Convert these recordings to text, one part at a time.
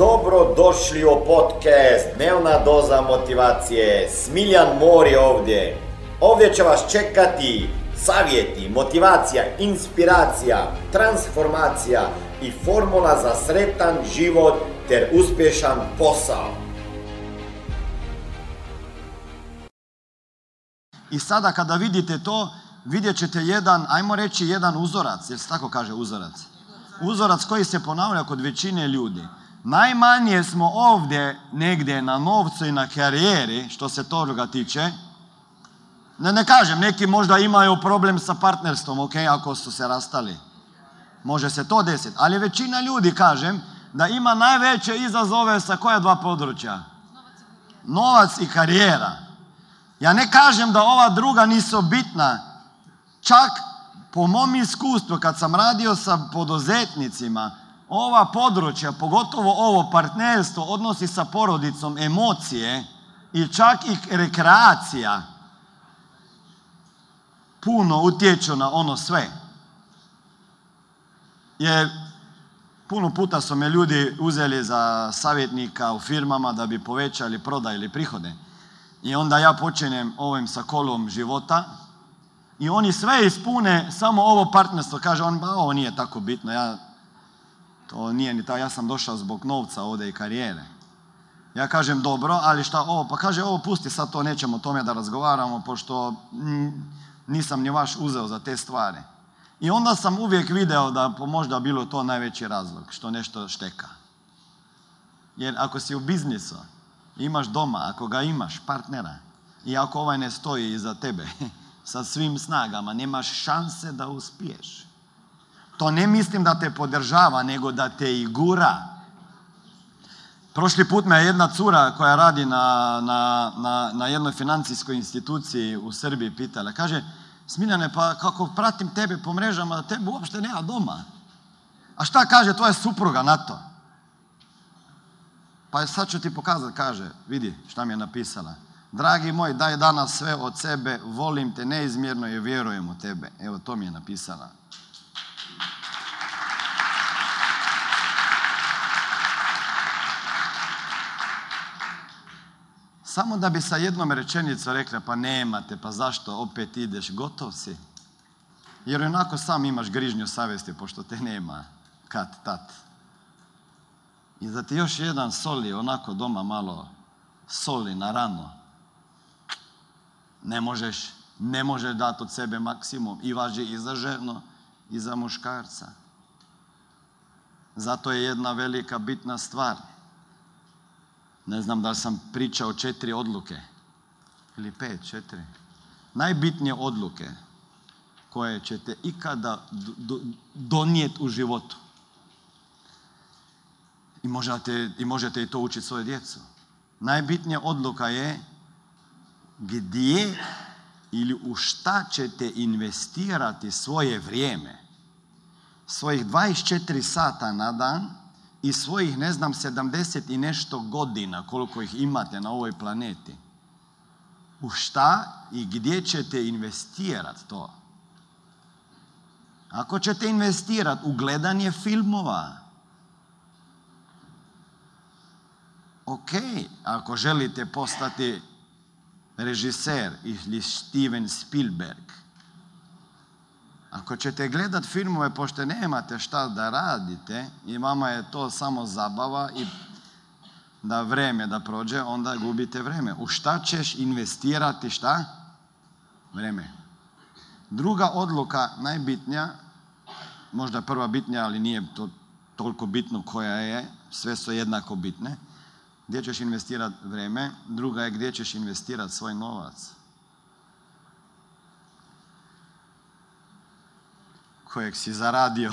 Dobro došli u podcast Dnevna doza motivacije. Smiljan Mor je ovdje. Ovdje će vas čekati savjeti, motivacija, inspiracija, transformacija i formula za sretan život ter uspješan posao. I sada kada vidite to, vidjet ćete jedan, ajmo reći jedan uzorac, jer se tako kaže uzorac? Uzorac koji se ponavlja kod većine ljudi. Najmanje smo ovdje negdje na novcu i na karijeri, što se toga tiče. Ne, ne kažem, neki možda imaju problem sa partnerstvom, ok, ako su se rastali. Može se to desiti. Ali većina ljudi, kažem, da ima najveće izazove sa koja dva područja? Novac i karijera. Ja ne kažem da ova druga nisu bitna. Čak po mom iskustvu kad sam radio sa poduzetnicima, ova područja, pogotovo ovo partnerstvo, odnosi sa porodicom, emocije i čak i rekreacija, puno utječu na ono sve. Jer puno puta su me ljudi uzeli za savjetnika u firmama da bi povećali prodaj ili prihode. I onda ja počinjem ovim sa kolom života i oni sve ispune, samo ovo partnerstvo. Kaže on, ba, ovo nije tako bitno, ja, to nije ni tako, ja sam došao zbog novca ovdje i karijere. Ja kažem, dobro, ali šta ovo? Pa kaže, ovo pusti sad to, nećemo o tome da razgovaramo, pošto nisam ni vaš uzeo za te stvari. I onda sam uvijek video da možda bilo to najveći razlog, što nešto šteka. Jer ako si u biznisu, imaš doma, ako ga imaš, partnera, i ako ovaj ne stoji iza tebe, sa svim snagama, nemaš šanse da uspiješ. To ne mislim da te podržava, nego da te i gura. Prošli put me jedna cura koja radi na, na, na, na jednoj financijskoj instituciji u Srbiji pitala. Kaže, Smiljane, pa kako pratim tebe po mrežama, da tebe uopšte nema doma. A šta kaže tvoja supruga na to? Pa sad ću ti pokazati, kaže, vidi šta mi je napisala. Dragi moj, daj danas sve od sebe, volim te neizmjerno i vjerujem u tebe. Evo, to mi je napisala. Samo da bi sa jednom rečenicom rekla, pa nemate, pa zašto opet ideš, gotov si. Jer onako sam imaš grižnju savjesti, pošto te nema kad, tat. I da ti još jedan soli, onako doma malo soli na rano. Ne možeš, ne možeš dati od sebe maksimum. I važi i za ženo, i za muškarca. Zato je jedna velika bitna stvar. Ne znam da sam pričao četiri odluke. Ili pet, četiri. Najbitnije odluke koje ćete ikada donijeti u životu. I možete, I možete i to učiti svoje djecu. Najbitnija odluka je gdje ili u šta ćete investirati svoje vrijeme. Svojih 24 sata na dan i svojih, ne znam, 70 i nešto godina koliko ih imate na ovoj planeti. U šta i gdje ćete investirati to? Ako ćete investirati u gledanje filmova, ok, ako želite postati režiser ili Steven Spielberg, ako ćete gledat filmove pošto nemate šta da radite i vama je to samo zabava i da vreme da prođe, onda gubite vreme. U šta ćeš investirati šta? Vreme. Druga odluka, najbitnija, možda prva bitnija, ali nije to toliko bitno koja je, sve su jednako bitne, gdje ćeš investirati vreme, druga je gdje ćeš investirati svoj novac. kojeg si zaradio.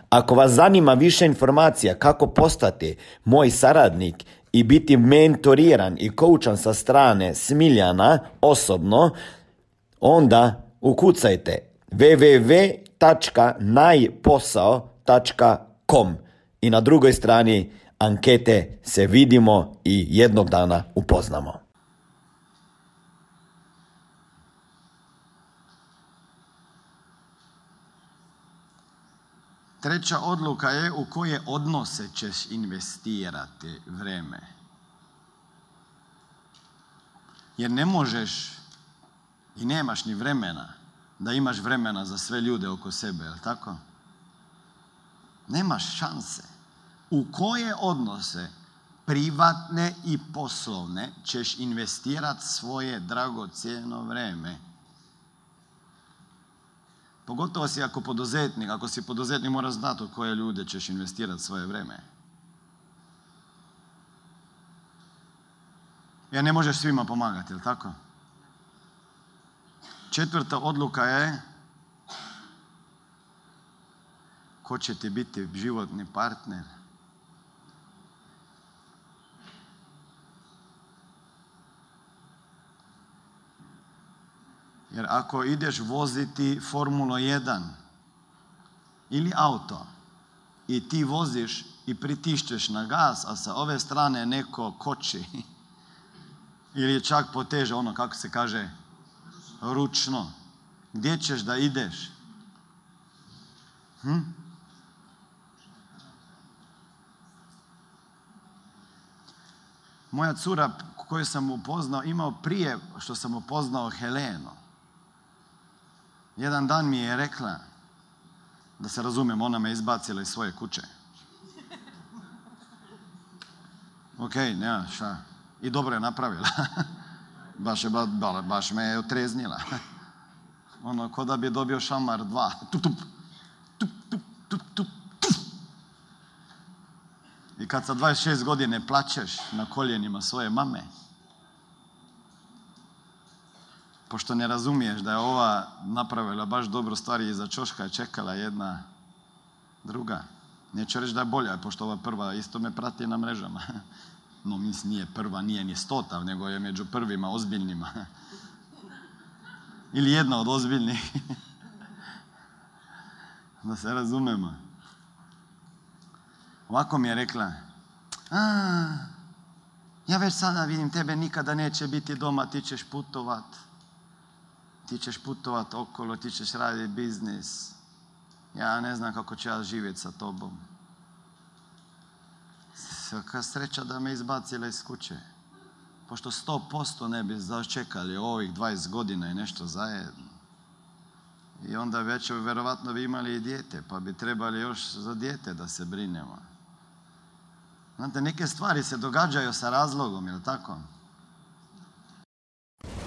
Ako vas zanima više informacija kako postati moj saradnik i biti mentoriran i koučan sa strane Smiljana osobno, onda ukucajte www.najposao.com i na drugoj strani ankete se vidimo i jednog dana upoznamo. Treća odluka je u koje odnose ćeš investirati vreme. Jer ne možeš i nemaš ni vremena da imaš vremena za sve ljude oko sebe, jel tako? Nemaš šanse. U koje odnose privatne i poslovne ćeš investirati svoje dragocjeno vreme? Pogotovo si ako poduzetnik, ako si poduzetnik moraš znati u koje ljude ćeš investirati svoje vreme. Jer ne možeš svima pomagati, jel tako? Četvrta odluka je ko će ti biti životni partner. Jer ako ideš voziti Formulu 1 ili auto i ti voziš i pritišćeš na gas, a sa ove strane neko koči ili čak poteže ono kako se kaže ručno, gdje ćeš da ideš? Hm? Moja cura koju sam upoznao, imao prije što sam upoznao Helenu, jedan dan mi je rekla, da se razumijem, ona me izbacila iz svoje kuće. Ok, nema šta. I dobro je napravila. baš, je, ba, baš me je otreznila. ono, ko da bi dobio šamar dva. Tup, tup, tup, tup, I kad sa 26 godine plaćeš na koljenima svoje mame, pošto ne razumiješ da je ova napravila baš dobro stvari i za čoška čekala jedna druga. Neću reći da je bolja, pošto ova prva isto me prati na mrežama. No, mislim, nije prva, nije ni stotav, nego je među prvima ozbiljnima. Ili jedna od ozbiljnih. da se razumemo. Ovako mi je rekla, a, ja već sada vidim, tebe nikada neće biti doma, ti ćeš putovat ti ćeš putovat okolo, ti ćeš raditi biznis. Ja ne znam kako ću ja živjeti sa tobom. Svaka sreća da me izbacila iz kuće. Pošto sto posto ne bi začekali ovih 20 godina i nešto zajedno. I onda već vjerovatno bi imali i dijete, pa bi trebali još za dijete da se brinemo. Znate, neke stvari se događaju sa razlogom, je li tako?